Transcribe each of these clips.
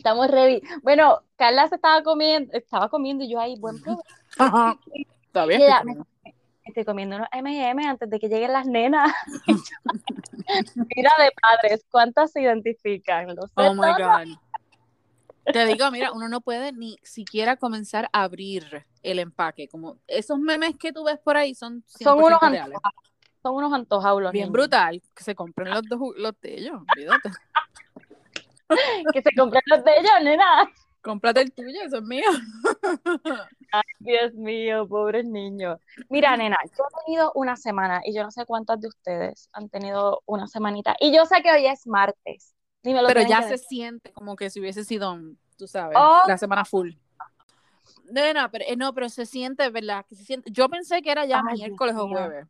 Estamos ready. Bueno, Carla se estaba comiendo, estaba comiendo y yo ahí, buen provecho. Está bien. Y ella, me- estoy comiendo unos M&M antes de que lleguen las nenas. Mira de padres, ¿cuántas se identifican? Lo sé Oh my. God. Te digo, mira, uno no puede ni siquiera comenzar a abrir el empaque. Como esos memes que tú ves por ahí son 100% Son unos reales. Son unos antojados los Bien niños. brutal. Que se compren los, dos, los de ellos. Olvídate. Que se compren los de ellos, nena. Cómprate el tuyo, eso es mío. Dios mío, pobres niños. Mira, nena, yo he tenido una semana y yo no sé cuántas de ustedes han tenido una semanita. Y yo sé que hoy es martes. Pero ya se decir. siente como que si hubiese sido, tú sabes, Oh. la semana full. No, no, pero, eh, no, pero se siente, ¿verdad? Que se siente. Yo pensé que era ya Ay, miércoles o jueves.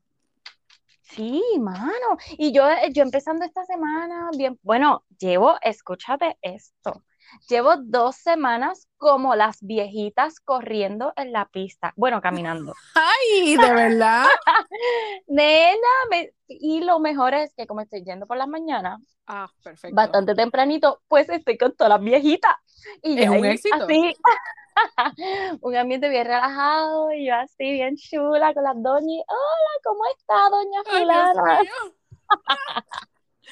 Sí, mano. Y yo, yo empezando esta semana, bien, bueno, llevo, escúchate esto, llevo dos semanas como las viejitas corriendo en la pista, bueno, caminando. ¡Ay, de verdad! Nena, me- y lo mejor es que como estoy yendo por las mañanas, ah, perfecto. bastante tempranito, pues estoy con todas las viejitas. Y Es un éxito. Así, un ambiente bien relajado, y yo así, bien chula, con las doñas, hola, ¿cómo está, doña Ay, fulana?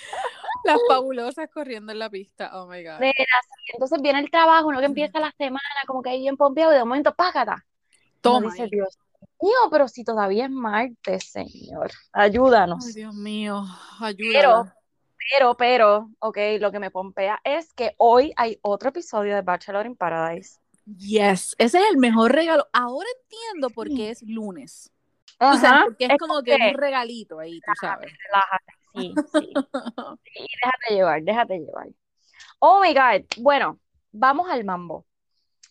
Las fabulosas corriendo en la pista. Oh my God. Sí, Entonces viene el trabajo, uno que empieza la semana como que ahí bien pompeado y de momento, págata. Toma. dice. Dios mío, pero si todavía es martes, Señor, ayúdanos. Ay, Dios mío. Pero, Ayúdala. pero, pero, ok, lo que me pompea es que hoy hay otro episodio de Bachelor in Paradise. Yes. Ese es el mejor regalo. Ahora entiendo por qué es lunes. Sabes, Ajá, porque es, es como que porque- un regalito ahí, tú sabes. Relájate, sí, sí. Sí, déjate llevar, déjate llevar. Oh my God. Bueno, vamos al mambo.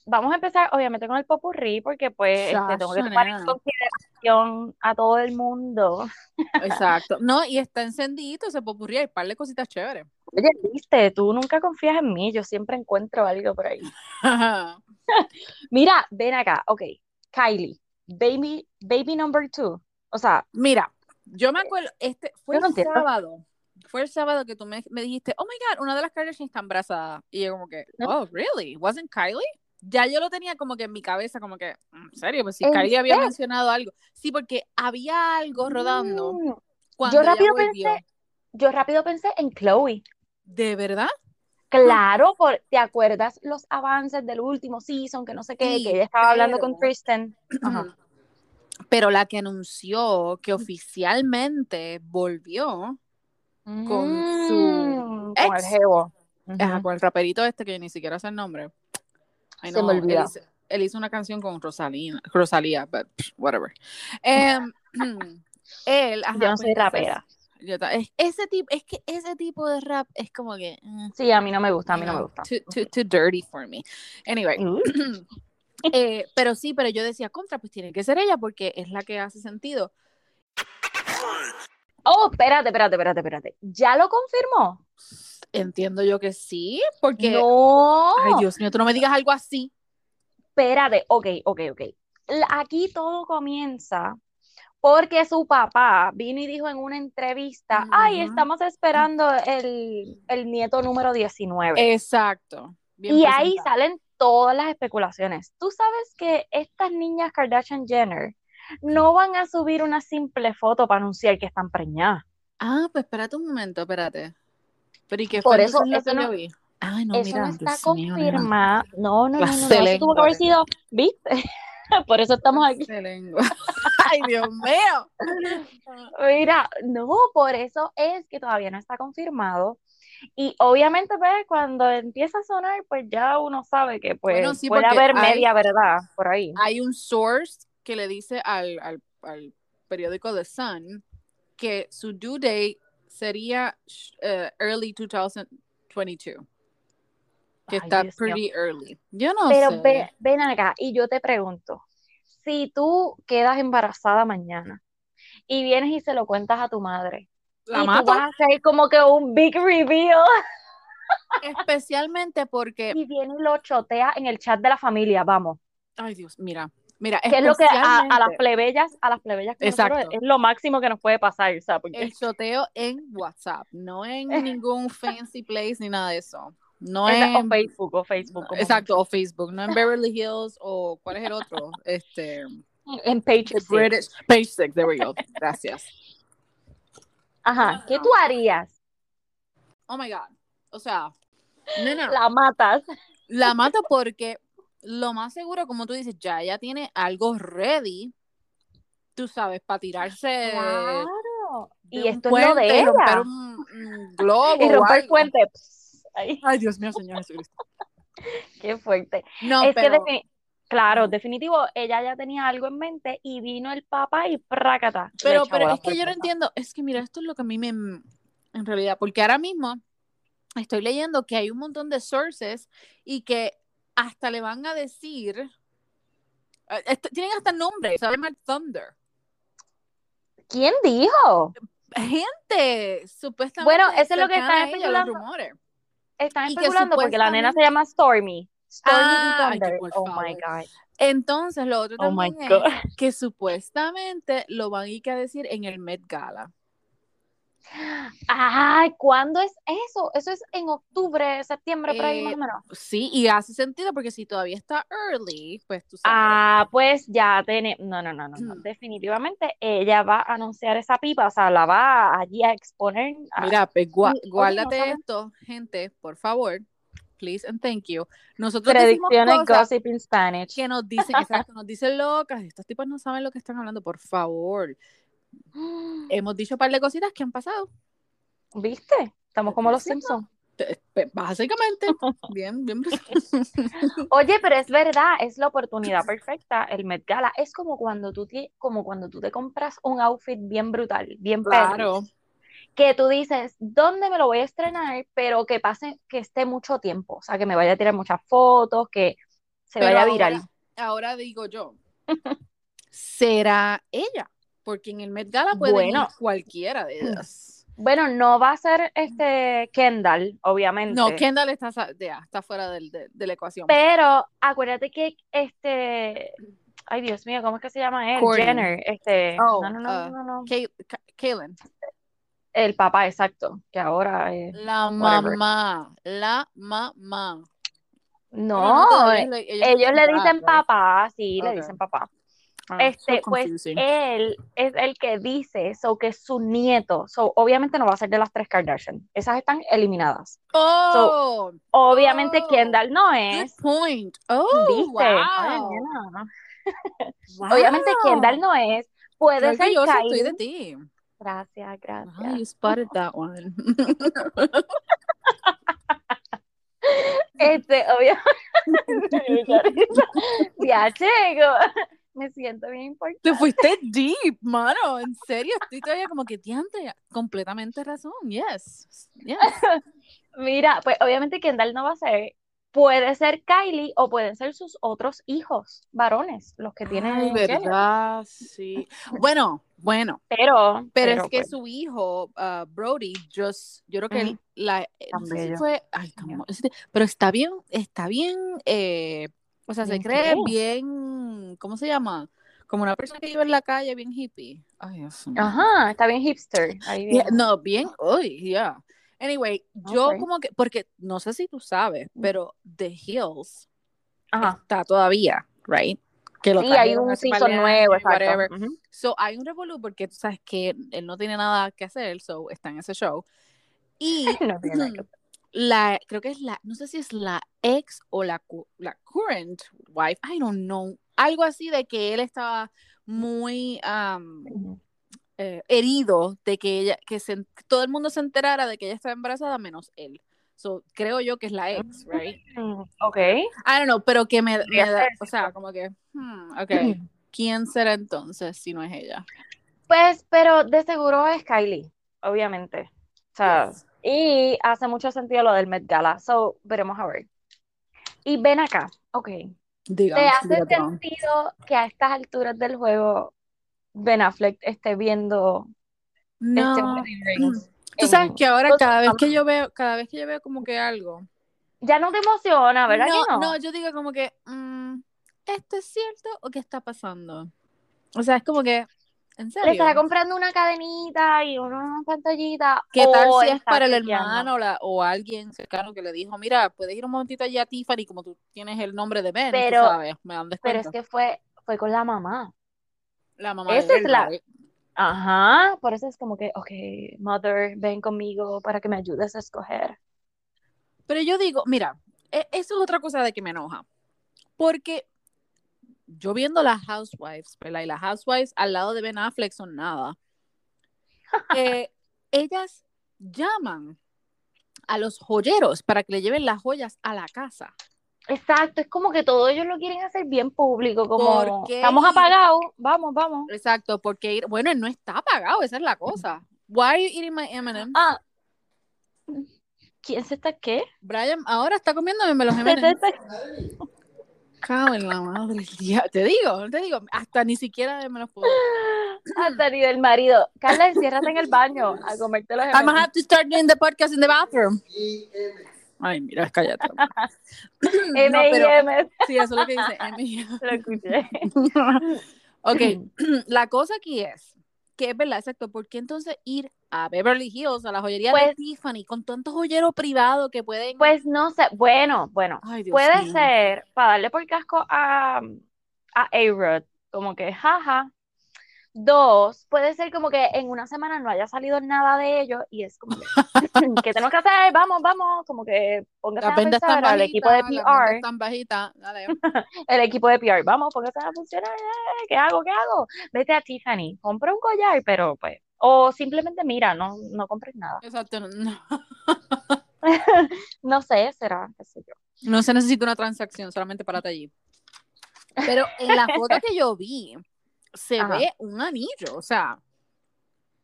Vamos a empezar, obviamente, con el popurrí, porque pues este, tengo que tomar en consideración a todo el mundo. Exacto. No, y está encendidito, se puede ocurrir, hay un par de cositas chéveres. Oye, viste, tú nunca confías en mí, yo siempre encuentro algo por ahí. Mira, ven acá, ok, Kylie, baby, baby number two. O sea, Mira, yo me acuerdo, este fue no el entiendo. sábado. Fue el sábado que tú me, me dijiste, oh my God, una de las Kardashians está embarazada. Y yo como que, oh, really? ¿Wasn't Kylie? Ya yo lo tenía como que en mi cabeza, como que, ¿en serio? Pues si ¿En Kylie había mencionado algo. Sí, porque había algo rodando mm, cuando yo rápido pensé, yo rápido pensé en Chloe. ¿De verdad? Claro, por, ¿te acuerdas los avances del último season, que no sé qué, Sí, que ella estaba hablando pero- con Tristan? Ajá. Pero la que anunció que oficialmente volvió Con su Mm, con el ex. jevo. Ajá, Ujú. con el raperito este que ni siquiera sé el nombre. I Se me. Él hizo, él hizo una canción con Rosalina, Rosalía, but whatever. Em, él, ajá, Yo no pues soy rapera. yo ese tipo, es que ese tipo de rap es como que mm, Sí, a mí no me gusta, a mí no me know, gusta. Too, too, too dirty for me. Anyway, Uh, eh, pero sí, pero yo decía contra, pues tiene que ser ella porque es la que hace sentido. Oh, espérate, espérate, espérate, espérate. ¿Ya lo confirmó? Entiendo yo que sí, porque No. ay Dios mío, tú no me digas algo así. Espérate, ok, ok, ok. Aquí todo comienza porque su papá vino y dijo en una entrevista, ay, estamos esperando el, el nieto número 19. Exacto. Bien y ahí salen todas las especulaciones. Tú sabes que estas niñas Kardashian Jenner no van a subir una simple foto para anunciar que están preñadas. Ah, pues espérate un momento, espérate. Pero ¿y qué Por fue eso- entonces lo eso no- yo vi? Ay, no, Eso mira, no está confirmado. No, no, no, no, no, Eso tuvo que haber sido, ¿viste? Por eso estamos aquí. Ay, Dios mío. Mira, no, por eso es que todavía no está confirmado. Y obviamente, pues, cuando empieza a sonar, pues ya uno sabe que pues Bueno, sí, puede haber hay- media verdad por ahí. Hay un source que le dice al, al, al periódico The Sun que su due date sería eh, early 2022. Que Ay, está Dios pretty early. Yo no Pero sé. ve- ven acá y yo te pregunto, si tú quedas embarazada mañana y vienes y se lo cuentas a tu madre La y tú vas a hacer como que un big reveal Especialmente porque, y viene y lo chotea en el chat de la familia, vamos. ay Dios, mira, mira, Que es lo que a, a las plebeyas, a las plebeyas nosotros, Exacto. es lo máximo que nos puede pasar, o sea, porque el choteo en WhatsApp, no en ningún fancy place ni nada de eso. No o en Facebook, o Facebook. exacto, o Facebook, no en Beverly Hills o ¿cuál es el otro? Este. En Page Six. British Page Six, there we go. Gracias. Ajá, ¿qué tú harías? Oh my god. O sea, nena, La matas. la mata porque lo más seguro, como tú dices, ya ella tiene algo ready, tú sabes, para tirarse Claro. de Y esto es lo de y romper un, un globo Y romper algo. puente. Ay, Ay, Dios mío, Señor Jesucristo. qué fuerte. No, es que, pero defini- claro, definitivo, ella ya tenía algo en mente y vino el papá y prácata. Pero, pero es que yo no entiendo, es que mira, esto es lo que a mí me, en realidad, porque ahora mismo estoy leyendo que hay un montón de sources y que hasta le van a decir, eh, tienen hasta nombre, se llama Thunder. ¿Quién dijo? Gente, supuestamente. Bueno, eso es lo que están los especulando. rumores. Están especulando porque la nena se llama Stormy. Stormy Ah, y Thunder. oh my. God. Entonces, lo otro Oh God. es que supuestamente lo van a ir a decir en el Met Gala. Ay, ¿cuándo es eso? Eso es en octubre, septiembre, por ahí Eh, más o menos. Sí, y hace sentido porque si todavía está early, pues tú sabes. Ah, pues ya tiene. No, no, no, no, no. Mm. Definitivamente ella va a anunciar esa pipa, o sea, la va allí a exponer. a- Mira, pues, gua- Sí, oye, guárdate no esto, gente, por favor. Please and thank you. Nosotros predicciones gossip in Spanish. que nos dicen, exacto, nos dicen locas. Estos tipos no saben lo que están hablando, por favor. Hemos dicho un par de cositas que han pasado. ¿Viste? Estamos como los Simpsons. Básicamente, bien, bien. Oye, pero es verdad, es la oportunidad perfecta, el Met Gala. Es como cuando tú te, como cuando tú te compras un outfit bien brutal, bien Claro. Que tú dices, ¿dónde me lo voy a estrenar? Pero que pase, que esté mucho tiempo, o sea, que me vaya a tirar muchas fotos, que se Pero vaya ahora- viral. Ahora digo yo, ¿será ella? Porque en el Met Gala puede Bueno. ir cualquiera de ellas. Bueno, no va a ser este Kendall, obviamente. No, Kendall está, ya, está fuera del- de, de la ecuación. Pero acuérdate que este, ay Dios mío, ¿cómo es que se llama él? Jenner, este, Oh, no, no, no, ah, no, no, Kay- Ka- Kaylin. El papá, exacto, que ahora es, La Whatever. mamá, la mamá. No, eh, ellos le dicen right? papá, sí, le dicen papá. Ah, Este, so pues él es el que dice, so que es su nieto, so obviamente no va a ser de las tres Kardashian, esas están eliminadas. Oh, Obviamente Oh, Kendall no good es, point. Oh, ¿viste? Wow. Wow. Obviamente Kendall no es, puede ser Kylie. de ti. Gracias, gracias. you spotted that one. Este, obviamente. Ya, chico. Me siento bien importante. Te fuiste deep, mano. En serio, estoy todavía como que diante. Completamente razón. Yes. Yes. Mira, pues obviamente Kendall no va a ser. Puede ser Kylie o pueden ser sus otros hijos varones, los que tienen Ay, verdad, sí. Bueno, bueno. Pero, Pero, es que pues, su hijo, ah, Brody, just, yo creo que él, la, eh, no sé si fue, ay, cómo- este- pero está bien, está bien, eh, o sea, se ¿Bien cree bien, ¿cómo se llama? Como una persona que vive en la calle, bien hippie. Ay, Dios mío. Ajá, está bien hipster. Ahí Yeah, bien. no, bien, uy, yeah. Anyway, yo como que, porque no sé si tú sabes, pero The Hills Ajá. está todavía, right? Que lo Sí, hay un de nuevo, exacto. So, hay un revolú porque tú sabes que él no tiene nada que hacer, so está en ese show. Y No tiene nada que ver. la, creo que es la, no sé si es la ex o la, la current wife, I don't know, algo así de que él estaba muy um. Eh, herido de que ella, que se- todo el mundo se enterara de que ella estaba embarazada menos él. So, creo yo que es la ex, right? Mm, Ok. I don't know, pero que me, da, o sea, como que, hmm, ok, ¿quién será entonces si no es ella? Pues, pero de seguro es Kylie, obviamente. O sea, Yes. y hace mucho sentido lo del Met Gala. So, veremos a ver. Y ven acá, ok. Diga, ¿Te hace sentido que a estas alturas del juego Ben Affleck esté viendo este No. Rings? Tú sabes que ahora cada vez que yo veo, cada vez que yo veo como que algo, Ya no te emociona, ¿verdad no, que no? no, yo digo como que, mm, ¿esto es cierto o qué está pasando? O sea, es como que ¿En Le serio? estará comprando una cadenita y una pantallita. ¿Qué tal si es para el hermano o, la- o alguien cercano que le dijo, mira, puedes ir un momentito allá a Tiffany, como tú tienes el nombre de Ben, Pero- tú sabes, me dan Pero es que fue, fue con la mamá. La mamá de esa es él, la-? Ajá, por eso es como que, ok, mother, ven conmigo para que me ayudes a escoger. Pero yo digo, mira, e- eso es otra cosa de que me enoja. Porque yo viendo las Housewives, ¿verdad? Y las Housewives al lado de Ben Affleck son nada. eh, ellas llaman a los joyeros para que le lleven las joyas a la casa. Exacto, es como que todos ellos lo quieren hacer bien público, como ¿Por qué estamos ir? apagados, vamos, vamos. Exacto, porque ir, bueno, él no está pagado, esa es la cosa. Why are you eating my M&M? Ah, ¿quién se está qué? Brian ahora está comiéndome los M&M. Cago en la madre. Ya, te digo, te digo, hasta ni siquiera me los puedo. Hasta ni del marido. Carla, enciérrate en el baño a comerte los I'm gonna have to start doing the podcast in the bathroom. Ay, mira, cállate. M No, pero sí, eso es lo que dice M. lo escuché. ok, la cosa aquí es que es verdad, exacto. ¿Por qué entonces ir a Beverly Hills, a la joyería de Pues- Tiffany, con tantos joyeros privados que pueden. Pues no sé, bueno, bueno, Ay, puede mío. ser para darle por casco a, a A-Rod, como que jaja. Dos, puede ser como que en una semana no haya salido nada de ellos y es como que, ¿qué tenemos que hacer? Vamos, vamos, como que póngase Las a pensar al equipo de PR, están. Dale. el equipo de PR, vamos, póngase a funcionar, eh, ¿qué hago? ¿Qué hago? Vete a Tiffany, compra un collar, pero pues, o simplemente mira, no, no compres nada. Exacto. No, no. Sé, será, qué sé yo. No se necesita una transacción, solamente párate allí. Pero en la foto que yo vi, se Ajá. ve un anillo, o sea.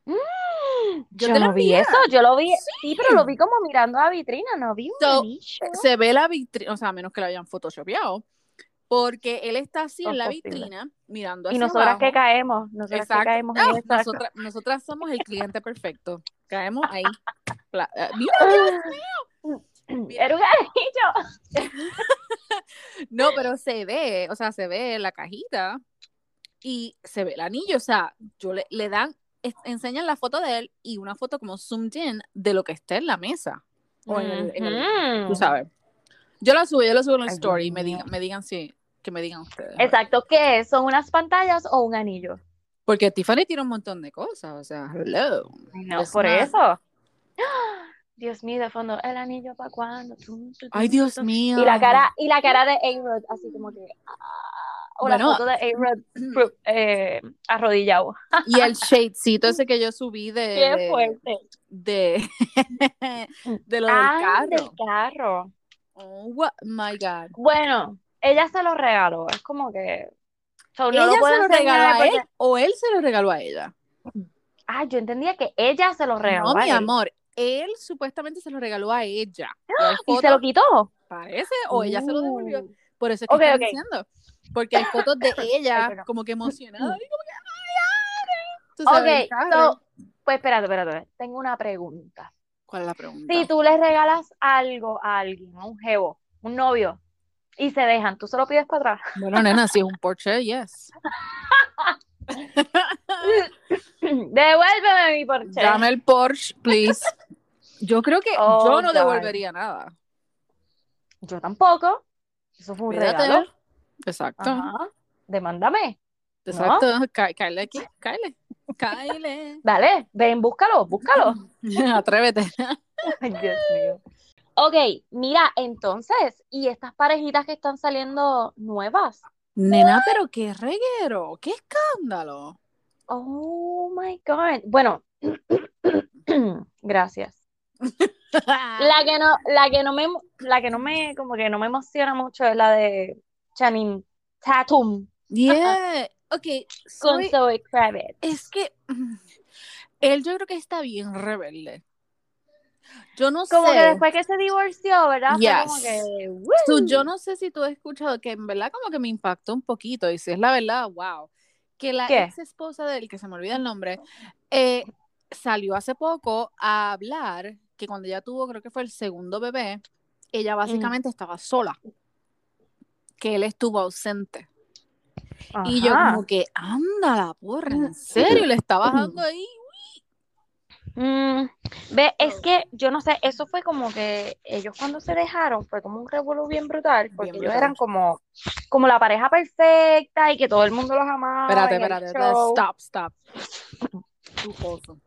Yo, Yo no vi eso, yo lo vi, sí, pero lo vi como mirando a la vitrina, no vi un So, anillo. Se ve la vitrina, o sea, a menos que lo hayan photoshopeado, porque él está así en la posible. vitrina, mirando Y hacia nosotras abajo. que caemos, nosotras que Exacto. caemos Ah, en esa. nosotras, nosotras somos el cliente perfecto. Caemos ahí. Ah, mira, Mira. Era un anillo. No, pero se ve, o sea, se ve la cajita y se ve el anillo, o sea, yo le, le dan, es- enseñan la foto de él y una foto como zoomed in de lo que está en la mesa. O en el, en el- tú sabes. Yo la subo, yo la subo en el Ay, story y me mío. digan, me digan si, que me digan ustedes. Exacto, ¿qué es? ¿Son unas pantallas o un anillo? Porque Tiffany tiene un montón de cosas, o sea, hello. No, Es por eso. Dios mío, de fondo, el anillo para tum, Ay, Dios mío. Y la cara, y la cara de A-Rod, así como que. ah, o la Bueno. foto de A-Rod eh, arrodillado. Y el shadecito ese que yo subí de, Qué fuerte. de, de lo del Ah, carro. del carro. Oh what- my God. Bueno, ella se lo regaló. Es como que. so, no ¿Ella lo se lo regaló a él o él se lo regaló a ella? Ah, yo entendía que ella se lo regaló No, a mi él. amor. Él supuestamente se lo regaló a ella. Y hay ¿Y se lo quitó? parece, o ella se lo devolvió. Uh. Por eso es que Ok, estoy diciendo. Porque hay fotos de ella como que emocionada. Y como que, ¡ay, Ok, so, pues espérate, espérate. Tengo una pregunta. ¿Cuál es la pregunta? Si tú le regalas algo a alguien, a un jevo, un novio, y se dejan, ¿tú se lo pides para atrás? Bueno, nena, si es un Porsche, yes. Devuélveme mi Porsche. Dame el Porsche, please. Yo creo que Oh, yo no God. devolvería nada. Yo tampoco. Eso fue un Cuídate. regalo. Exacto. Ajá. Demándame. Exacto. Cáele aquí, cáele. Cáele. Dale, ven, búscalo, búscalo. Atrévete. Ay, Dios mío. Ok, mira, entonces, ¿y estas parejitas que están saliendo nuevas? Nena, pero qué reguero, qué escándalo. Oh my God. Bueno, gracias. La que no, la que no me, la que no me, como que no me emociona mucho es la de Channing Tatum Yeah. Ok, con Zoe Kravitz. es que mm, él yo creo que está bien rebelde. Yo no Como sé. que después que se divorció, ¿verdad? Fue como Yes. que, yo no sé si tú has escuchado que en verdad como que me impactó un poquito y si es la verdad, wow. Que la ¿Qué? ex esposa de él, que se me olvida el nombre, eh, salió hace poco a hablar que cuando ella tuvo, creo que fue el segundo bebé, ella básicamente estaba sola, que él estuvo ausente. Y yo como que, anda la porra, ¿en serio? Le está bajando ahí. Mm, ve, es que yo no sé, eso fue como que ellos cuando se dejaron fue como un revuelo bien brutal, porque ellos brutal. eran como, como la pareja perfecta y que todo el mundo los amaba Espérate, espérate, show. stop, stop. Tu coso.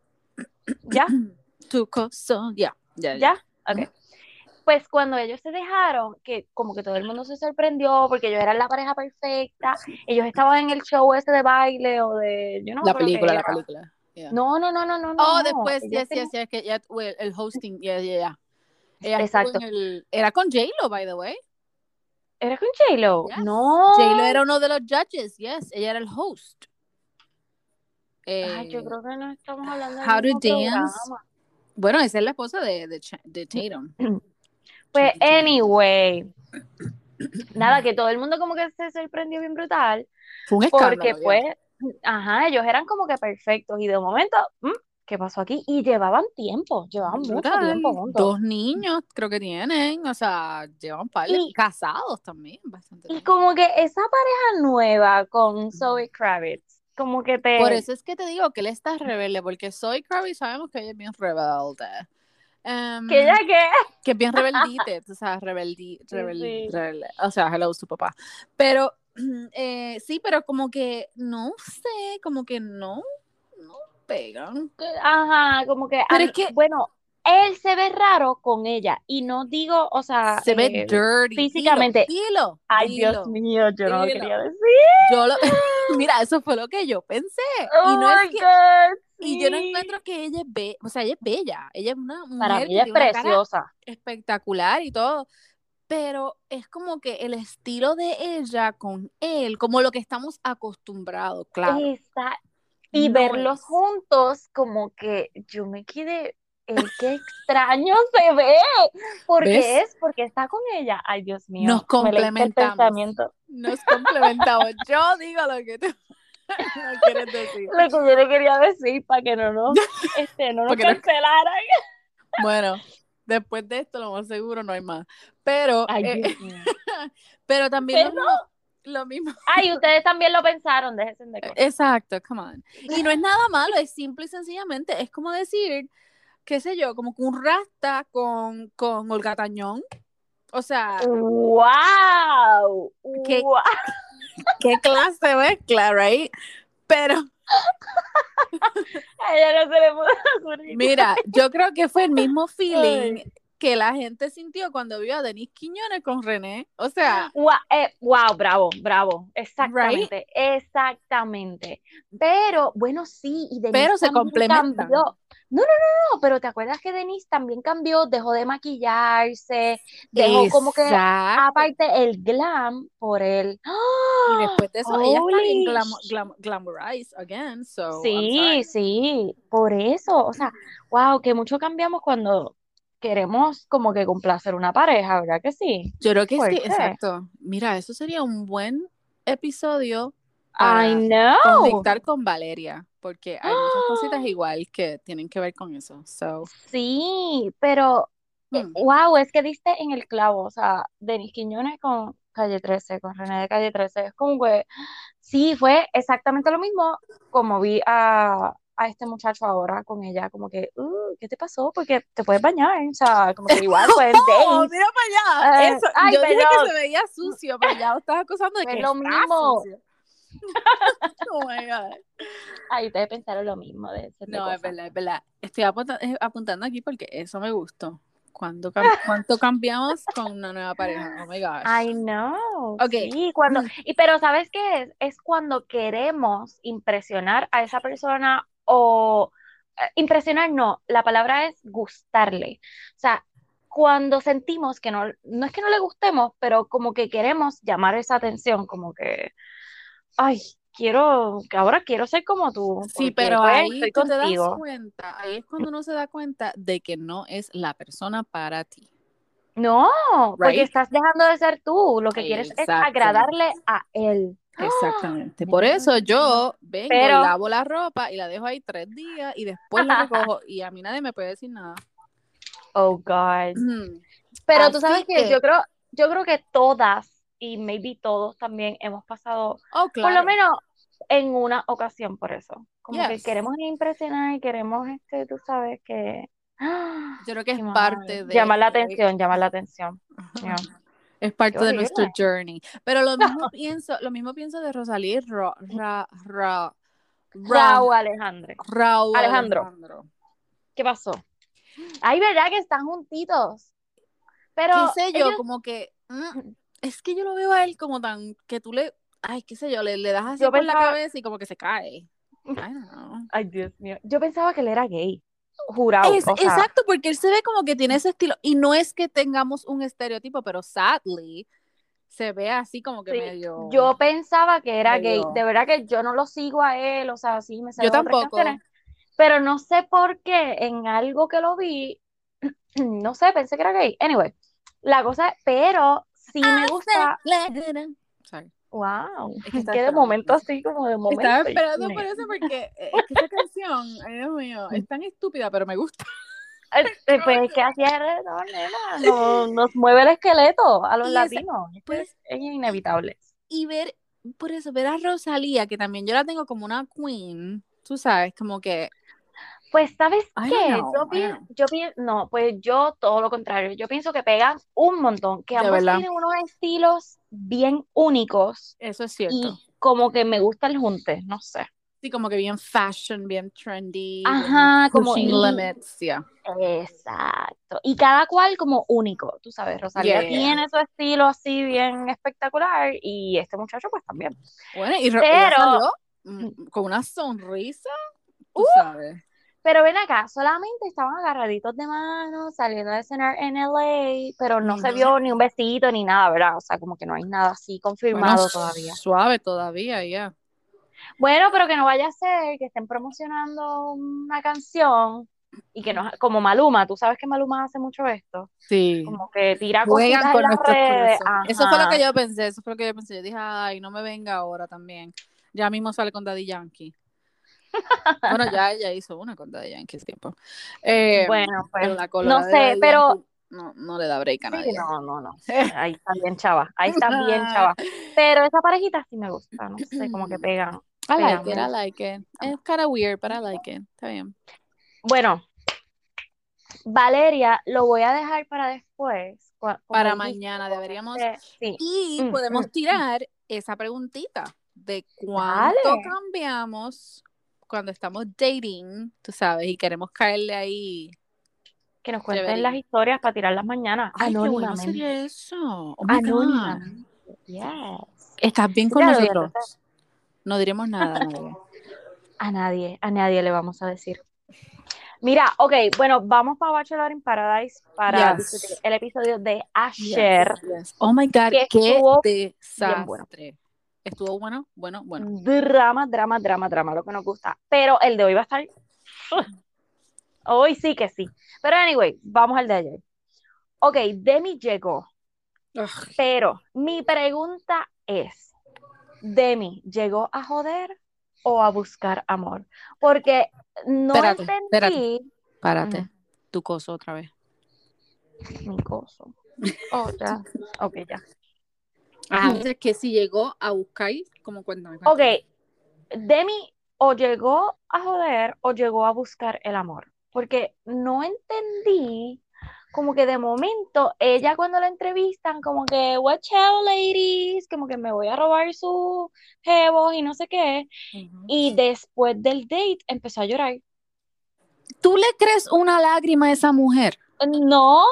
¿Ya? Tu coso, ya, ya, ya. ¿Ya? Ok. Pues cuando ellos se dejaron, que como que todo el mundo se sorprendió porque ellos eran la pareja perfecta, ellos estaban en el show ese de baile o de, yo no La película, la película. yeah. No, no, no, no, no, Oh, no. después, Ellos yes, tenían- yes, yes, que ya, well, el hosting, yeah. Ella estuvo Exacto. el, era con J-Lo, by the way. ¿Era con J-Lo? Yes. No. J-Lo era uno de los judges, yes, ella era el host. Ay, yo Eh, creo que no estamos hablando del How to Dance. programa. Bueno, esa es la esposa de, de, de Tatum. Pues, anyway, nada, que todo el mundo como que se sorprendió bien brutal, Fue un porque escándalo, pues, ya. ajá, ellos eran como que perfectos y de momento, mm, ¿qué pasó aquí? Y llevaban tiempo, llevaban mucho tiempo juntos. Dos niños creo que tienen, o sea, llevan par de Y- casados también, bastante Y bien. como que esa pareja nueva con Zoe Kravitz, como que te... Por eso es que te digo que él está rebelde, porque soy Kravitz, sabemos que ella es bien rebelde. Em, Que ella que... que es bien rebeldite, tú sabes, rebeldi, Sí, sí. rebelde. O sea, hello, su papá. Pero, eh, sí, pero como que, no sé, como que no, no pegan. Ajá, como que... Pero mí- es que- Bueno, él se ve raro con ella y no digo, o sea... Se ve eh, dirty. Dilo, físicamente. Dilo, Ay, dilo. Dios mío, yo no lo dilo. quería decir. Yo lo, mira, eso fue lo que yo pensé. Oh y no es my que, God, y yo no encuentro que ella es bella, o sea, ella es bella, ella es una mujer Para que mí ella es preciosa. espectacular y todo, pero es como que el estilo de ella con él, como lo que estamos acostumbrados, claro. Esa- Y No verlos es. juntos, como que yo me quedé, el qué extraño se ve. ¿Por qué ¿Ves? es? Porque está con ella. Ay, Dios mío. Nos complementamos. Nos complementamos. Yo digo lo que tú no quieres decir. Lo que yo le quería decir para que no nos, este, no nos no- cancelaran. Bueno, después de esto, lo más seguro no hay más. Pero, Ay, eh, pero también lo Pero- mismo, lo mismo. Ay, ustedes también lo pensaron, déjense de cosas. Exacto, come on. Y no es nada malo, es simple y sencillamente, es como decir, qué sé yo, como que un rasta con, con Olga Tañón. O sea, ¡Wow! ¿Qué? ¡Wow! Qué clase de mezcla, right? Pero A ella no se le pudo ocurrir. mira, yo creo que fue el mismo feeling que la gente sintió cuando vio a Denise Quiñones con René. O sea, Wow, eh, wow, bravo, bravo. Exactamente, exactamente. Pero, bueno, sí, y Denise Pero se complementan. cambió. No, no, no, no, pero ¿te acuerdas que Denise también cambió? Dejó de maquillarse, dejó como que exacto. aparte el glam por él. Y después de eso, ella está bien glam, glam- glamorized again, so Sí, sí, por eso, o sea, wow, que mucho cambiamos cuando queremos como que complacer una pareja, ¿verdad que sí? Yo creo que sí, exacto. Mira, eso sería un buen episodio I para know. conectar con Valeria, porque hay muchas cositas igual que tienen que ver con eso. So, Sí, pero eh, hmm. wow, es que diste en el clavo, o sea, Denis Quiñones con Calle 13, con René de Calle 13, es como que sí, fue exactamente lo mismo como vi a, a este muchacho ahora con ella, como que, uh, ¿qué te pasó? Porque te puedes bañar, o sea, como que igual fue ¡Oh, Days, mira para allá! Eh, Eso, ay, yo dije perdón. que se veía sucio, pero ya estás acusando de Es que lo está mismo. sucio. Oh my God. Ay, ustedes pensaron lo mismo de No, cosa. es verdad, es verdad. Estoy apunta- eh, apuntando aquí porque eso me gustó. ¿Cuánto, cam- cuánto cambiamos con una nueva pareja? Oh my gosh. I know, Ok. sí, cuando, y pero ¿sabes qué es? Es cuando queremos impresionar a esa persona o eh, impresionar no, la palabra es gustarle. O sea, cuando sentimos que no, no es que no le gustemos, pero como que queremos llamar esa atención, como que, ay, quiero, que ahora quiero ser como tú, Sí, pero pues, ahí tú te das cuenta, ahí es cuando uno se da cuenta de que no es la persona para ti. No, porque estás dejando de ser tú, lo que quieres es agradarle a él. Exactamente. ¡Ah! Por eso yo vengo Pero- lavo la ropa y la dejo ahí tres días y después la recojo y a mí nadie me puede decir nada. Oh God. Mm. Pero Así tú sabes que, que- yo creo, yo creo que todas y maybe todos también hemos pasado, Oh, por lo menos en una ocasión por eso. Como que queremos impresionar y queremos, este, tú sabes que... Yo creo que es parte de... Llamar la atención, llamar la atención. Yeah. Es parte de nuestro journey. Pero lo mismo pienso, lo mismo pienso de Rosalía Ra, Ra, Ra, Ra- Raúl Alejandro. Raúl Alejandro. Alejandro. ¿Qué pasó? Ay, ¿verdad que están juntitos? Pero qué sé yo, ellos- como que mm, es que yo lo veo a él como tan que tú le, ay, qué sé yo, le, le das así Yo por la cabeza y como que se cae. I don't know. Ay, Dios mío. Yo pensaba que él era gay. Jurado. Es- o sea, exacto, porque él se ve como que tiene ese estilo y no es que tengamos un estereotipo, pero sadly se ve así como que sí, medio Yo pensaba que era gay. De verdad que yo no lo sigo a él. O sea, sí me sé Yo tampoco. Pero no sé por qué en algo que lo vi. No sé, pensé que era gay. Anyway, la cosa, pero sí me gusta. Sorry. Wow. Es que de momento así como de momento. Estaba esperando por eso porque eh, es que esa canción, ay Dios mío, es tan estúpida, pero me gusta. Eh, Pues es que es, no, nena, no- nos mueve el esqueleto a los Y latinos. Pues- es, es inevitable. Y ver, por eso, ver a Rosalía, que también yo la tengo como una queen, tú sabes, como que Pues, ¿sabes qué? yo pienso, yo pienso, no, pues yo todo lo contrario. Yo pienso que pegan un montón, que De ambos verdad. tienen unos estilos bien únicos eso es cierto. y como que me gusta el junte, no sé. Sí, como que bien fashion, bien trendy, Ajá, como pushing y- limits, yeah. Exacto. Y cada cual como único, tú sabes, Rosalía Yeah. tiene su estilo así bien espectacular y este muchacho pues también. Bueno, y Pero- salió mm, con una sonrisa, tú Uh, sabes. Pero ven acá, solamente estaban agarraditos de mano, saliendo de cenar en LA, pero no se vio ni un besito ni nada, ¿verdad? O sea, como que no hay nada así confirmado Bueno, todavía. Suave todavía, ya. Bueno, pero que no vaya a ser que estén promocionando una canción y que no, como Maluma, tú sabes que Maluma hace mucho esto, Sí. como que tira Juegan con en las redes. Eso fue lo que yo pensé, eso fue lo que yo pensé. Yo dije, ay, no me venga ahora también. Ya mismo sale con Daddy Yankee. Bueno, ya ella hizo una con Daddy Yankee tiempo. Eh, Bueno, pues no sé, pero Yankee no, no le da break a sí, nadie. no, no, no. Ahí está bien chava, ahí está bien chava. Pero esa parejita sí me gusta, no sé, como que pegan. I like pegan, it, I like it. It's kind of weird, but I like it. Está bien. Bueno, Valeria, lo voy a dejar para después. Para mañana deberíamos- sí. Y Mm, podemos mm, tirar esa preguntita de cuánto Dale. cambiamos cuando estamos dating, tú sabes, y queremos caerle ahí. Que nos cuenten Debería. las historias para tirarlas mañana, Ay, qué bueno anónimamente. sería eso. Oh. Anónimamente. Yes. ¿Estás bien con y nosotros? No diremos nada a nadie. A nadie, a nadie le vamos a decir. Mira, ok, bueno, vamos para Bachelor in Paradise para Yes. discutir el episodio de. Yes, yes. Oh my God, qué estuvo desastre. bueno. Estuvo bueno, bueno, bueno. Drama, drama, drama, drama, lo que nos gusta. Pero el de hoy va a estar. Hoy sí que sí. Pero anyway, vamos al de ayer. Ok, Demi llegó, Ugh. pero mi pregunta es: ¿Demi llegó a joder o a buscar amor? Porque no Espérate, entendí Párate, Ujú. tu coso otra vez. mi coso. Oh, ya. Ok, ya. Ajá, entonces que si llegó a buscar, como cuéntame. Ok. Demi o llegó a joder o llegó a buscar el amor, porque no entendí como que de momento ella cuando la entrevistan como que watch out ladies, como que me voy a robar su jevo y no sé qué, y después del date empezó a llorar. ¿Tú le crees una lágrima a esa mujer? No,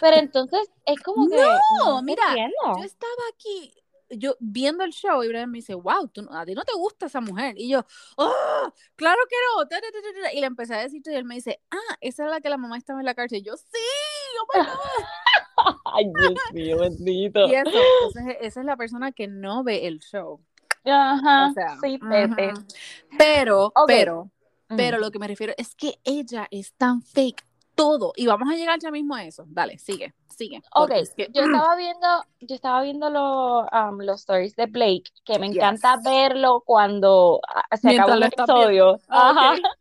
pero entonces es como que No, mira, entiendo. Yo estaba aquí, yo viendo el show, y Brian me dice, wow, tú, a ti no te gusta esa mujer. Y yo, oh, claro que no. ta, ta, ta, ta, ta. Y le empecé a decir, y él me dice, ah, esa es la que la mamá estaba en la cárcel. Y yo, sí, oh my God. Ay, Dios mío, bendito. Y eso, entonces, esa es la persona que no ve el show. Ajá, O sea, sí, Pepe. ujú. Pero, Ok. pero, Mm. pero lo que me refiero es que ella es tan fake todo. Y vamos a llegar ya mismo a eso. Dale, sigue, sigue. Ok, es que- yo estaba viendo, yo estaba viendo lo- um, los stories de Blake, que me Yes. encanta verlo cuando ah, se Mientras acaba estás episodio. Ah, Ajá.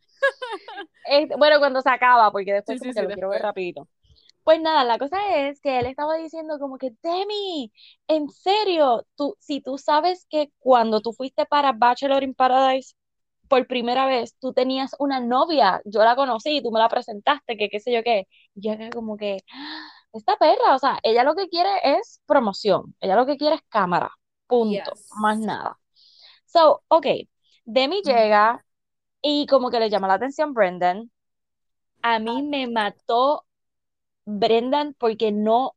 Este, bueno, cuando se acaba, porque después Sí, como sí, que sí, lo quiero ver después. rapidito. Pues nada, la cosa es que él estaba diciendo como que, Demi, en serio, tú, si tú sabes que cuando tú fuiste para Bachelor in Paradise por primera vez, tú tenías una novia, yo la conocí, tú me la presentaste, que qué sé yo qué, y yo como que, ¡Ah! esta perra, o sea, ella lo que quiere es promoción, ella lo que quiere es cámara, punto, Yes. más nada. So, ok, Demi llega y como que le llama la atención Brendan. A mí me mató Brendan porque no,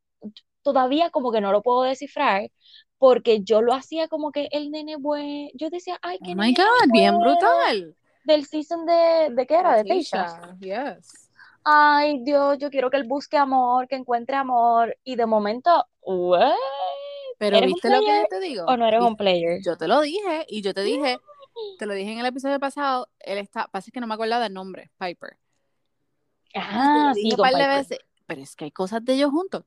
todavía como que no lo puedo descifrar, porque yo lo hacía como que el nene bueno, yo decía, ay, qué Oh my God, bien bueno", brutal. Del season de, ¿de qué era? De. Tasha, Yes. Ay, Dios, yo quiero que él busque amor, que encuentre amor, y de momento, ¿what? Pero ¿Eres un ¿viste lo que yo te digo? o no eres un player? Yo te lo dije y yo te dije, te lo dije en el episodio pasado, él está, pasa que no me acordaba del nombre, Piper. Ah, sí, un par de veces, pero es que hay cosas de ellos juntos.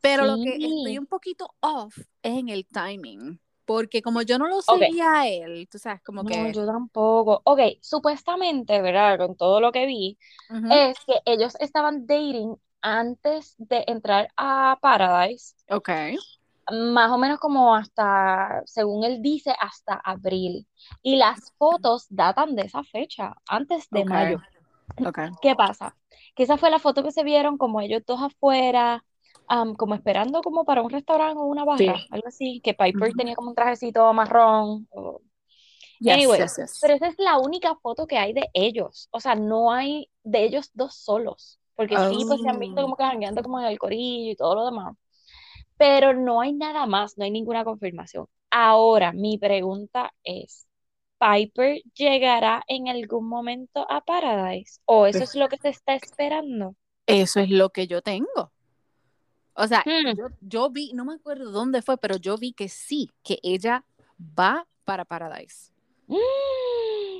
Pero lo que estoy Sí. un poquito off es en el timing. Porque como yo no lo seguía a él, tú sabes, como No, que. yo tampoco. Ok, supuestamente, ¿verdad? Con todo lo que vi, Ujú, es que ellos estaban dating antes de entrar a Paradise, Ok. más o menos como hasta, según él dice, hasta abril. Y las fotos datan de esa fecha, antes de Ok. mayo. Ok. ¿Qué pasa? Que esa fue la foto que se vieron como ellos dos afuera, am, como esperando como para un restaurante o una Sí. barra, algo así, que Piper tenía como un trajecito marrón. o- Yes, Anyway, yes, yes. pero esa es la única foto que hay de ellos. O sea, no hay de ellos dos solos. Porque sí, pues se han visto Oh. como que jangueando como en el corillo y todo lo demás. Pero no hay nada más, no hay ninguna confirmación. Ahora, mi pregunta es, ¿Piper llegará en algún momento a Paradise? ¿O eso es lo que se está esperando? Eso es lo que yo tengo. O sea, Hmm. yo, yo vi, no me acuerdo dónde fue, pero yo vi que sí, que ella va para Paradise. Mm.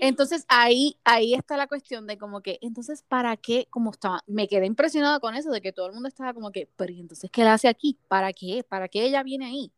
Entonces ahí, ahí está la cuestión de como que, entonces, ¿para qué? Como estaba, me quedé impresionada con eso, de que todo el mundo estaba como que, pero ¿y entonces qué la hace aquí? ¿Para qué? ¿Para qué ella viene ahí?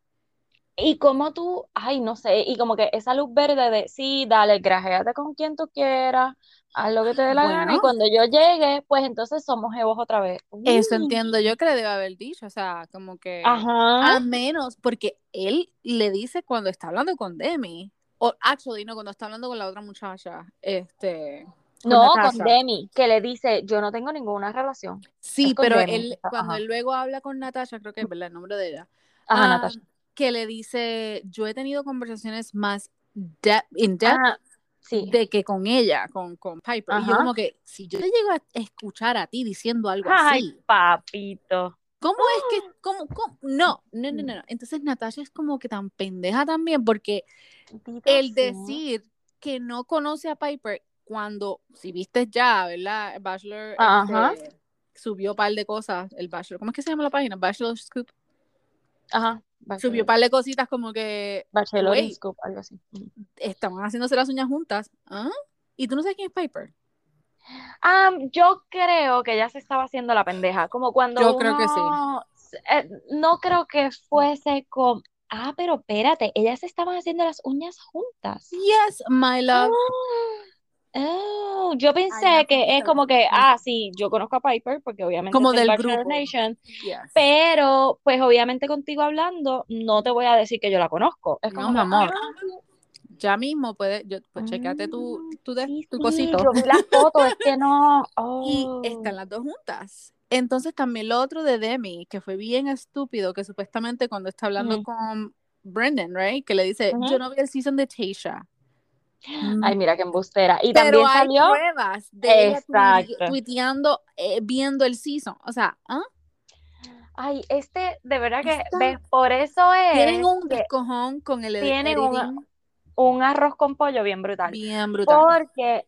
Y como tú, ay, no sé, y como que esa luz verde de, sí, dale, grajéate con quien tú quieras, haz lo que te dé la gana, y cuando yo llegue, pues entonces somos jevos otra vez. Eso Uy. entiendo yo que le debe haber dicho, o sea, como que, Ajá. al menos, porque él le dice cuando está hablando con Demi, o actually, no, cuando está hablando con la otra muchacha, este, con No, con. Demi, que le dice, yo no tengo ninguna relación. Sí, pero Demi, él, cuando él luego habla con Natasha, creo que es verdad el nombre de ella, Ajá, ah, Natasha. Que le dice, yo he tenido conversaciones más de- in depth Ah, sí. de que con ella, con, con Piper. Y yo Ajá. como que, si yo te llego a escuchar a ti diciendo algo Ay, así, papito. ¿cómo es que, cómo, cómo? No, no, no, no, no. Entonces Natasha es como que tan pendeja también, porque el decir que no conoce a Piper cuando, si viste ya, ¿verdad? El Bachelor Ajá. este, subió un par de cosas, el Bachelor, ¿cómo es que se llama la página? Bachelor Scoop. Ajá. Subió un par de cositas como que, Bachelor Scoop, algo así. Estaban haciéndose las uñas juntas. ¿Ah? ¿Y tú no sabes quién es Piper? Ah, yo creo que ella se estaba haciendo la pendeja, como cuando Yo creo que sí. eh, no creo que fuese con, ah, pero espérate, ellas estaban haciendo las uñas juntas. Yes, my love. Oh, yo Hay una pensé que es como que, ah, sí, yo conozco a Piper porque obviamente Como del grupo. Nation, Yes. pero pues obviamente contigo hablando no te voy a decir que yo la conozco. Es No, como mi que, amor. ah. Ya mismo puedes, yo, pues checate tu, tu, de- sí, tu sí, cosito. yo vi la foto, es que no. Y Oh. están las dos juntas. Entonces también lo otro de Demi, que fue bien estúpido, que supuestamente cuando está hablando con Brendan, right? Que le dice, yo no vi el season de Tasha. Ay, mira qué embustera. Y Pero también hay salió. pruebas de ella tuiteando, eh, viendo el season. O sea, ¿ah? Ay, este, de verdad que, ves, por eso tienen es un que descojón con el tienen un, un arroz con pollo bien brutal. bien brutal. Porque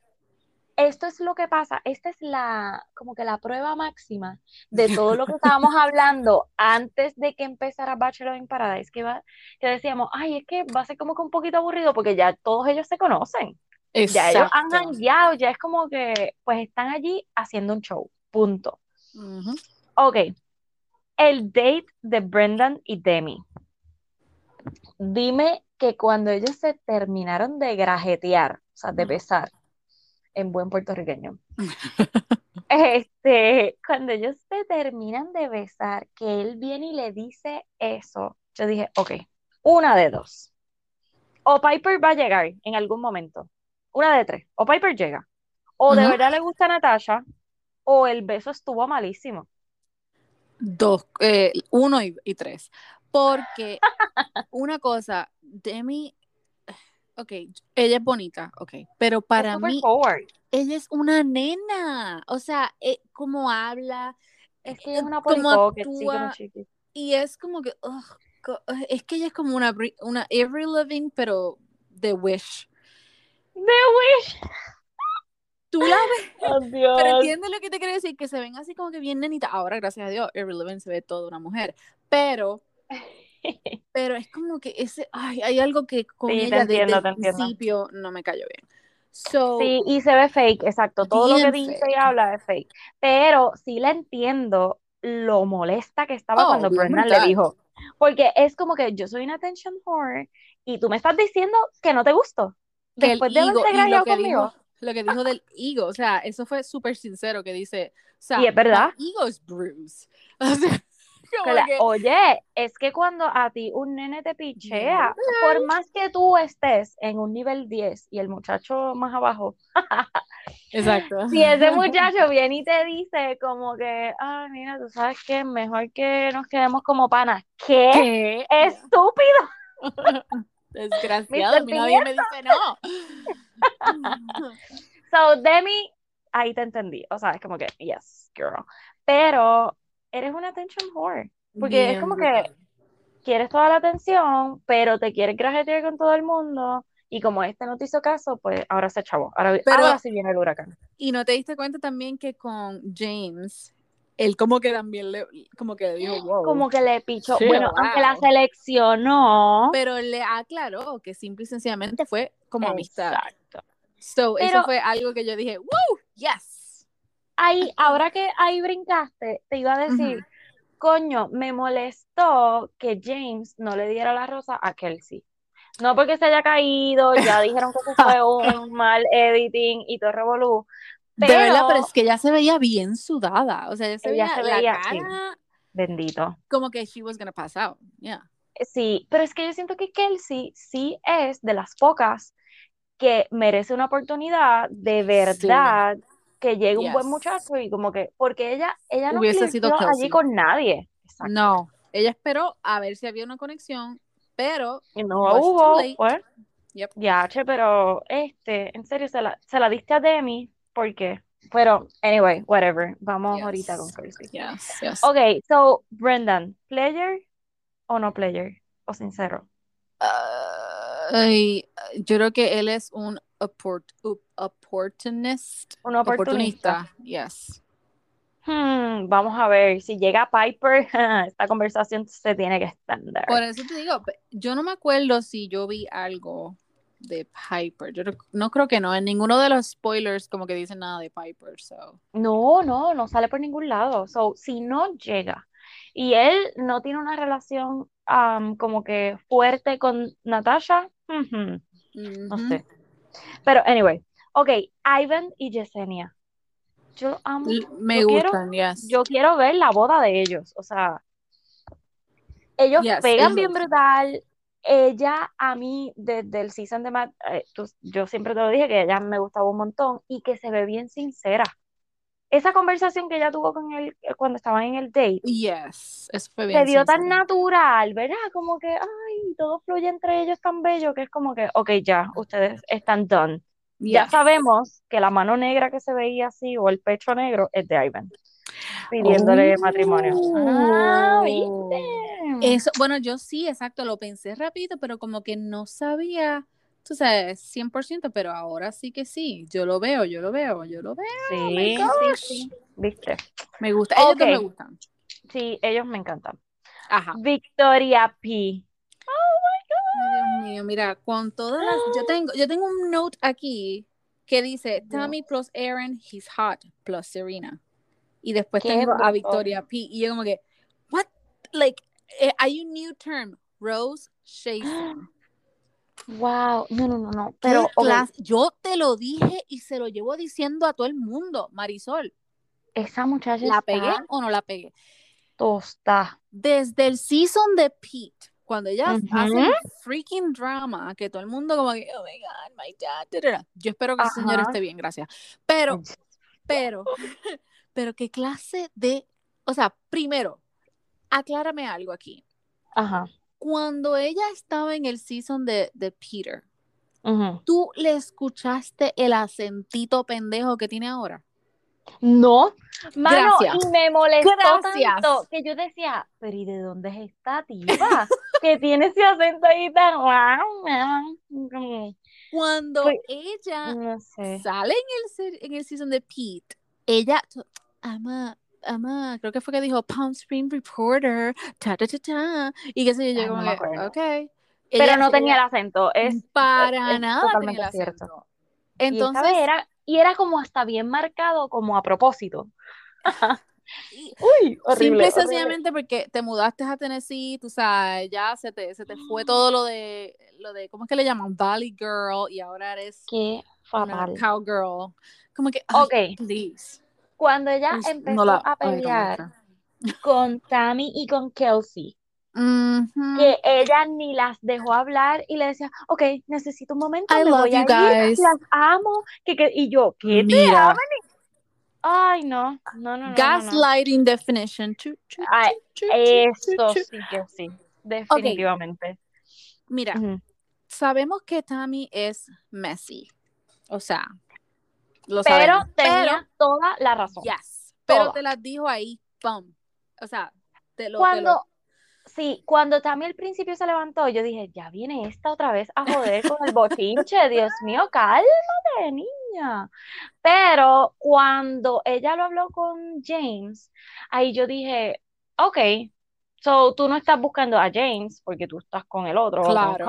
esto es lo que pasa, esta es la, como que la prueba máxima de todo lo que estábamos hablando antes de que empezara Bachelor in Paradise, que, va, que decíamos, ay, es que va a ser como que un poquito aburrido porque ya todos ellos se conocen, ya ellos han Exacto. jangueado, ya es como que, pues están allí haciendo un show, punto. Ujú. Ok, el date de Brendan y Demi. Dime que cuando ellos se terminaron de grajetear, o sea, de besar, en buen puertorriqueño, este, cuando ellos se terminan de besar, que él viene y le dice eso, yo dije, ok, una de dos. O Piper va a llegar en algún momento. Una de tres. O Piper llega. O de verdad le gusta a Natasha, o el beso estuvo malísimo. Dos, eh, uno y, y tres. Porque una cosa, Demi, ok, ella es bonita, ok, pero para mí, forward. ella es una nena. O sea, eh, cómo habla, Es que es eh, una sí, como actúa, y es como que, co- es que ella es como una, una Avery Loving, pero de Wish. The Wish. Tú la ves, Oh, pero entiendes lo que te quiero decir, que se ven así como que bien nenita. Ahora, gracias a Dios, Avery Loving se ve toda una mujer, pero pero es como que ese, ay, hay algo que con Sí, ella desde entiendo, el te entiendo. principio no me cayó bien. So, Sí, y se ve fake, exacto. Todo lo que dice y fake. habla es fake. Pero sí la entiendo lo molesta que estaba Oh, cuando Brendan le dijo. Porque es como que yo soy una attention whore y tú me estás diciendo que no te gusto. El Después de haberte y lo grajeado que conmigo. dijo, lo que dijo del ego, o sea, eso fue súper sincero que dice, o sea, Y es verdad. ego is bruised. O sea, Que oye, es que cuando a ti un nene te pichea, por más que tú estés en un nivel 10 y el muchacho más abajo, exacto. si ese muchacho viene y te dice como que, ay, mira, tú sabes que mejor que nos quedemos como panas. ¿Qué? ¿Qué? Estúpido. Desgraciado, nadie me dice no. So, Demi, ahí te entendí. O sea, es como que, yes, girl. Pero eres una attention whore. Porque es Bien como brutal. que quieres toda la atención, pero te quieres grajetear con todo el mundo. Y como este no te hizo caso, pues ahora se chavó. Ahora, Pero- ahora sí viene el huracán. Y no te diste cuenta también que con James, él como que también le, como que le dijo, wow. Como que le pichó. Sí, bueno, aunque la wow. seleccionó. Pero le aclaró que simple y sencillamente fue como amistad. Exacto. So, Pero- eso fue algo que yo dije, wow, yes. Ahí, ahora que ahí brincaste, te iba a decir, coño, me molestó que James no le diera la rosa a Kelsey. No porque se haya caído, ya dijeron que eso fue un mal editing y todo revolú. de verdad, pero- es que ella se veía bien sudada. O sea, ella se Ella veía se la veía, cara sí. Bendito. como que she was gonna pass out. Yeah. Sí, pero es que yo siento que Kelsey sí es de las pocas que merece una oportunidad de verdad que llegue un buen muchacho y como que, porque ella, ella no Hubiese sido allí con nadie. Exacto. No, ella esperó a ver si había una conexión, pero Y no hubo, pues. Yep. Ya, che, pero este, en serio, se la, se la diste a Demi, ¿por qué? Pero, anyway, whatever. Vamos Yes. ahorita con Kelsey. yes, yes. Ok, so, Brendan, ¿player o no player? O sincero. Ay, yo creo que él es un opport- op- opportunist. Un oportunista. Yes. Hmm, vamos a ver, si llega Piper, esta conversación se tiene que extender. Por eso te digo, yo no me acuerdo si yo vi algo de Piper. Yo no creo que no. En ninguno de los spoilers como que dicen nada de Piper. So. No, no, no sale por ningún lado. So, si no llega y él no tiene una relación um, como que fuerte con Natasha, no sé. Pero, anyway, ok, Ivan y Yesenia. Yo amo, Me yo quiero- gustan, yes. yo quiero ver la boda de ellos. O sea, ellos Yes, pegan bien brutal. Ella a mí, desde el season de Matt, eh, tú- yo siempre te lo dije que ella me gustaba un montón y que se ve bien sincera. Esa conversación que ella tuvo con él eh, cuando estaban en el date, Yes, eso fue bien se vio tan natural, ¿verdad? Como que, ay, todo fluye entre ellos tan bello que es como que, ok, ya, ustedes están done. Ya sabemos que la mano negra que se veía así o el pecho negro es de Ivan, pidiéndole Oh. matrimonio. Ah, ¿viste? Eso, bueno, yo sí, exacto, lo pensé rápido, pero como que no sabía, tú sabes, 100%, pero ahora sí que sí, yo lo veo, yo lo veo, yo lo veo, Sí, sí, gosh. sí, ¿viste? me gusta, ellos dos Ok. me gustan. Sí, ellos me encantan. Ajá. Victoria P. Ay, Dios mío, mira, con todas las, yo tengo, yo tengo un note aquí que dice Tommy plus Aaron, he's hot, plus Serena. Y después tengo a. Victoria P. Y yo como que, what? Like, eh, hay un new term, Rose Shazen. Wow, no, no, no, no. ¿Qué Pero, clase? Yo te lo dije y se lo llevo diciendo a todo el mundo, Marisol. Esa muchacha ¿La está pegué o no la pegué? tosta. Desde el season de Pete, cuando ella hace el freaking drama, que todo el mundo como que, oh my God, my dad, da, da, da". yo espero que ese señor esté bien, gracias. Pero, pero, pero qué clase de, o sea, primero, aclárame algo aquí. Ajá. Cuando ella estaba en el season de, de Peter. ¿tú le escuchaste el acentito pendejo que tiene ahora? No, mano, Gracias. y me molestó Gracias. tanto que yo decía, pero ¿y de dónde es esta tipa? que tiene ese acento ahí tan Cuando Pues, ella no sé. sale en el, se- en el season de Pete, ella, ama, ama, creo que fue que dijo Palm Spring Reporter, ta ta ta ta, y qué sé yo, Ay, como no que, ok. Pero Ella- no tenía el ella acento, es para es nada totalmente tenía el cierto. acento. y Entonces, vez era y era como hasta bien marcado como a propósito. y- Uy, simple horrible, y horrible. sencillamente porque te mudaste a Tennessee, tú sabes, ya se te, se te fue todo lo de, lo de, ¿cómo es que le llaman? Valley Girl, y ahora eres Qué una fatal. cowgirl. Como que, ay, Ok, please. Cuando ella empezó no la, a pelear con Tammy y con Kelsey, que ella ni las dejó hablar y le decía, ok, necesito un momento, I me love voy a you ir, guys. las amo, que, que- y yo, ¿qué te Mira, aman? Ay, no, no, no, no, no, no. gaslighting definition. Chu, chu, Ay, chu, chu, chu, chu, eso sí que sí, definitivamente. Mira, sabemos que Tammy es messy. O sea, lo Pero sabemos. tenía toda la razón. yes. Pero toda. te las dijo ahí, pum. O sea, te lo, te Cuando, lo- sí, cuando Tammy al principio se levantó, yo dije, ya viene esta otra vez a joder con el bochinche, Dios mío, cálmate, niña. Pero cuando ella lo habló con James, ahí yo dije, ok, so tú no estás buscando a James porque tú estás con el otro, o con Claro.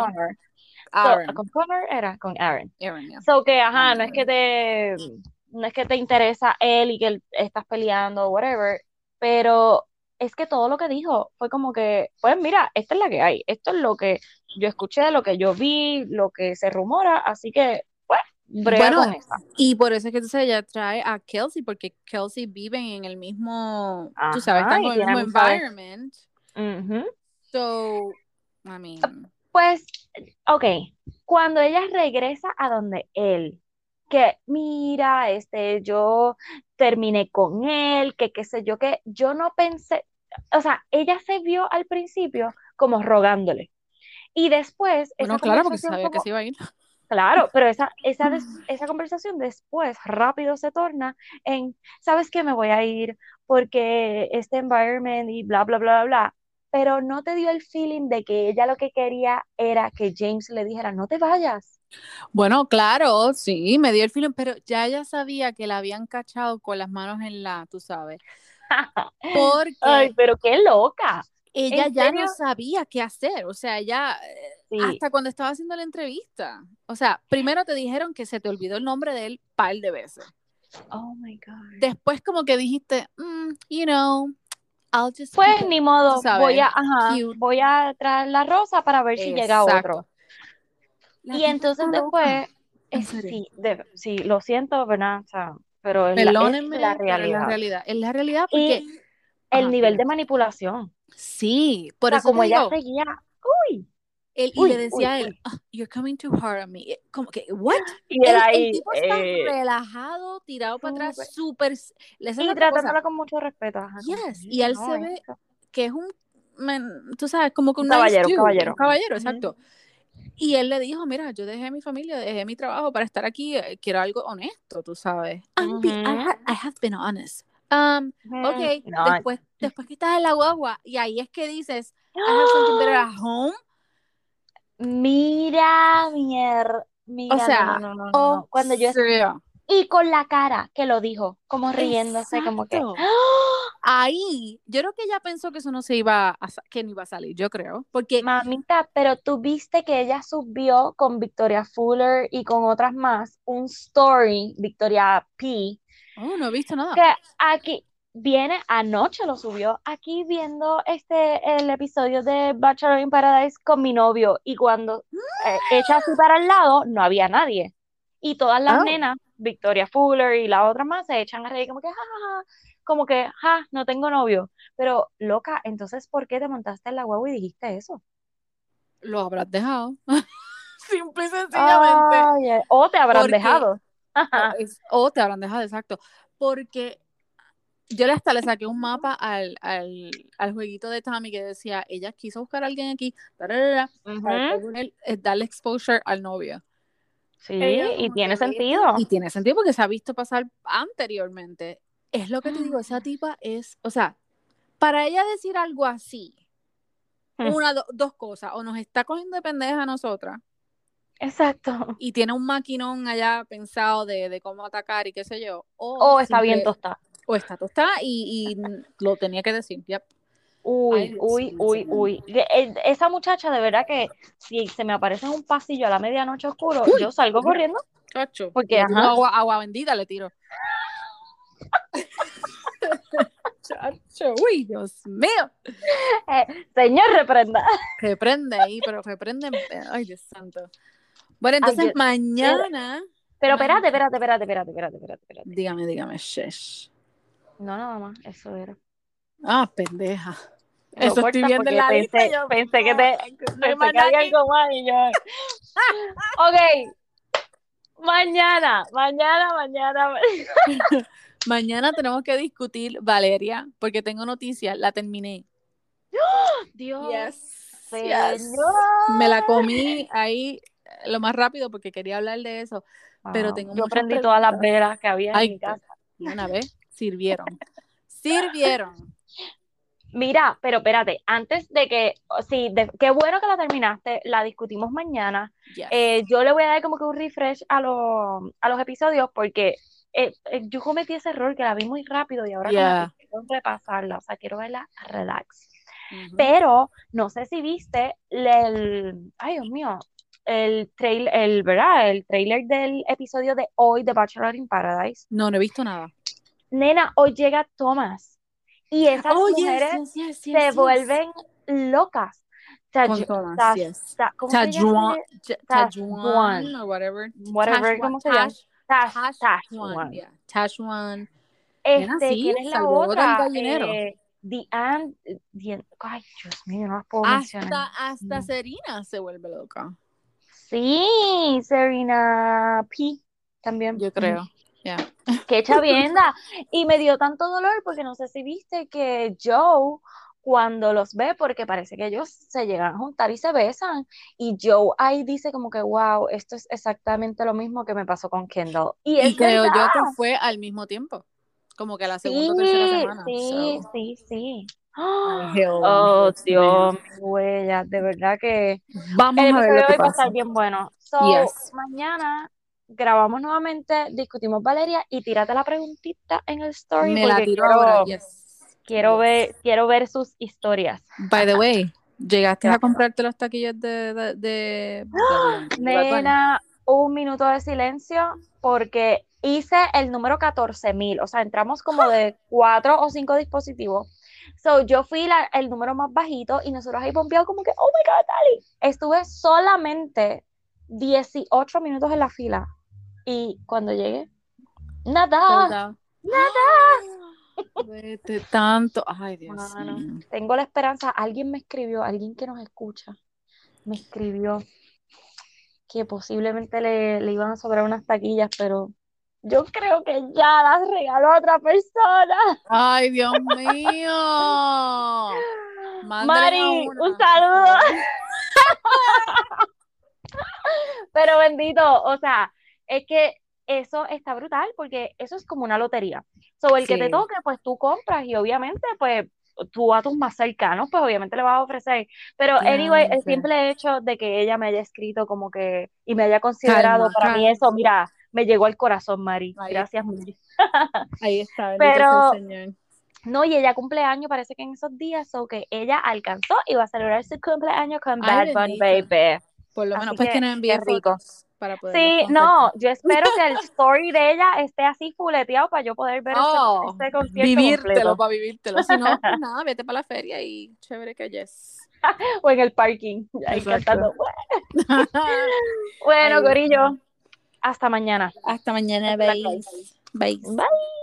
So, Aaron. ¿con Connor era? Con Aaron. Aaron, yeah. So que, ajá, Aaron, no es que te, no es que te interesa él y que él- estás peleando o whatever, pero es que todo lo que dijo fue como que, pues mira, esta es la que hay, esto es lo que yo escuché, lo que yo vi, lo que se rumora, así que, pues, Bueno. Y por eso es que entonces ella trae a Kelsey, porque Kelsey viven en el mismo, tú sabes, están en el mismo environment. Ujú. So, I mean, Pues, ok, cuando ella regresa a donde él, que mira, este, yo terminé con él, que qué sé yo, que yo no pensé, o sea, ella se vio al principio como rogándole. Y después, bueno, claro, porque sabía que se iba a ir. Claro, pero esa, esa, des- esa conversación después rápido se torna en, ¿sabes qué? Me voy a ir porque este environment y bla, bla, bla, bla, bla. Pero no te dio el feeling de que ella lo que quería era que James le dijera, no te vayas. Bueno, claro, sí, me dio el feeling, pero ya ella sabía que la habían cachado con las manos en la, tú sabes, porque Ay, pero qué loca. ella ¿en ya serio? no sabía qué hacer, o sea, ya eh, Sí, hasta cuando estaba haciendo la entrevista, o sea, primero te dijeron que se te olvidó el nombre de él par de veces, oh my God. después como que dijiste, "Mm, you know, I'll just Pues keep it", ni modo, sabes, voy a, ajá, voy a traer la rosa para ver si llega otro. La Y entonces después, es- sí, de- sí, lo siento, ¿verdad? O sea, pero es la, es Perdónenme, la pero es la realidad. realidad, es la realidad Y porque el Ajá, nivel de manipulación. sí, O por sea, eso como ella digo, seguía, uy, él, y uy, le uy, decía a él, uy. "Ah, you're coming too hard on me. Eh, Como que, what? Y El, él el ahí, tipo está eh, relajado, tirado para atrás, súper- súper. Y tratándola con mucho respeto. Ajá, Yes, y él no, se ve esto- que es un, man, tú sabes, como que Un un nice caballero, un caballero. caballero, exacto. Y él le dijo, mira, yo dejé mi familia, dejé mi trabajo para estar aquí, eh, quiero algo honesto, tú sabes. I'm be- I, ha- I have been honest. Um, ok, Mm, no, después, después que estás en la guagua, y ahí es que dices, I have something better at home. Mira, mier, mira, O sea, no, no, no, no, no. Cuando yo sea, y con la cara que lo dijo, como riéndose, como que. ¡Ah! ahí, yo creo que ella pensó que eso no se iba a, que no iba a salir, yo creo, porque mamita, pero tú viste que ella subió con Victoria Fuller y con otras más un story, Victoria P, oh, no he visto nada. que aquí viene, anoche lo subió, aquí viendo este, el episodio de Bachelor in Paradise con mi novio y cuando eh, echa así para el lado, no había nadie. Y todas las Oh. nenas, Victoria Fuller y la otra más, se echan a reír como que, "Ja, ja, ja". como que, ja, no tengo novio. Pero, loca, entonces, ¿por qué te montaste en la guagua y dijiste eso? Lo habrás dejado. Simple y sencillamente. Ay, o te habrán Porque- dejado. O te habrán dejado, exacto. Porque yo le hasta le saqué un mapa al, al, al jueguito de Tommy que decía, ella quiso buscar a alguien aquí, eh, darle exposure al novio. Sí, Ella y tiene sentido. Y tiene sentido porque se ha visto pasar anteriormente. Es lo que te digo, esa tipa es, o sea, para ella decir algo así, Hmm. una, do- dos cosas, o nos está cogiendo de pendeja a nosotras, Exacto. y tiene un maquinón allá pensado de, de cómo atacar y qué sé yo, o, O está bien tostada. O está tostada y, y lo tenía que decir. Uy, Ay, uy, uy, uy. Eh, Esa muchacha, de verdad que si se me aparece en un pasillo a la medianoche oscuro, Uy. yo salgo corriendo. Chacho, Porque, ajá. agua, agua bendita le tiro. Chacho, uy, Dios mío. Señor, reprenda. Reprende ahí, pero reprende. Ay, Dios santo. Bueno, Ay, entonces mañana. Pero espérate, espérate, espérate, espérate, espérate, espérate, espérate. Dígame, dígame, shesh. No, nada más, eso era. Ah, pendeja. Lo Eso estoy viendo en la pensé, lista. Yo, pensé que te pensé que había algo más y yo. Ok. Mañana, mañana, mañana. Mañana tenemos que discutir Valeria, porque tengo noticias. La terminé. Dios. Yes. Me la comí ahí eh, lo más rápido porque quería hablar de eso. pero Wow. tengo Yo prendí todas las velas que había Ay, en mi casa. Una vez sirvieron. Sirvieron. Mira, pero espérate, antes de que, sí, de- qué bueno que la terminaste, la discutimos mañana. Yes. Eh, yo le voy a dar como que un refresh a, los a los episodios porque eh, eh, yo cometí ese error que la vi muy rápido y ahora Yeah. quiero repasarla, o sea, quiero verla relax. Pero no sé si viste el, ay Dios mío, el trail, el, ¿verdad? El trailer del episodio de hoy de Bachelor in Paradise. No, no he visto nada. Nena, hoy llega Thomas y esas Oh, mujeres yes, yes, se yes, yes. vuelven locas. Ta- Con yo- todas, ta- yes. ta- ¿cómo se Tajuan, Tajuan. Tajuan or whatever. Whatever, Tajuan, ¿cómo se llama? Tajuan, Tajuan. yeah. Tajuan. Nena, Este, ¿quién es la otra? Eh, Diane, Diane- ay, Dios mío, no las puedo mencionar. Hasta, hasta No. Serena se vuelve loca. Sí, Serena P también. Yo creo. Yeah. Qué chavienda. Y me dio tanto dolor porque no sé si viste que Joe, cuando los ve, porque parece que ellos se llegan a juntar y se besan, y Joe ahí dice como que, wow, esto es exactamente lo mismo que me pasó con Kendall. Y Y creo verdad. yo que fue al mismo tiempo. Como que la segunda o Sí, tercera semana. sí, so. sí, sí. Hell, Oh, Dios mío. Dios, mi huella, de verdad que Vamos el a ver lo que hoy va a pasa. estar bien bueno. So, Yes. mañana grabamos nuevamente, discutimos Valeria y tírate la preguntita en el story Me la tiro quiero, ahora. Yes. quiero Yes. ver, quiero ver sus historias. By the way, ¿llegaste a comprarte los taquillos de, de, de, Bunny? Nena, un minuto de silencio porque hice el número 14.000, o sea, entramos como de cuatro o cinco dispositivos. So, yo fui la- el número más bajito y nosotros ahí pompeados como que, oh my God, Dali. Estuve solamente 18 minutos en la fila y cuando llegué, nada, out. nada. Vete tanto. Ay, Dios mío. tengo la esperanza, alguien me escribió, alguien que nos escucha, me escribió que posiblemente le, le iban a sobrar unas taquillas, pero yo creo que ya las regaló a otra persona. Ay, Dios mío. Mari, un saludo. Pero bendito, o sea, es que eso está brutal porque eso es como una lotería. Sobre el que te toque, pues tú compras y obviamente, pues tú a tus más cercanos, pues obviamente le vas a ofrecer. Pero anyway, el simple hecho de que ella me haya escrito como que y me haya considerado, Calma, para mí eso, mira, me llegó al corazón, Mari. Ahí Gracias, Mari. Ahí está, Pero- Señor. No, y ella cumpleaños, parece que en esos días, o que ella alcanzó y va a celebrar su cumpleaños con Ay, Bad Bunny, baby. Por lo menos, pues que, que nos envíe fotos para poder Sí, no, yo espero que el story de ella esté así fuleteado para yo poder ver Oh, este, concierto vivírtelo completo. para vivírtelo. Si no, pues nada, vete para la feria y chévere que yes. O en el parking, ahí cantando. Bueno, Corillo, hasta mañana. Hasta mañana, Hasta la bye. Bye. Bye.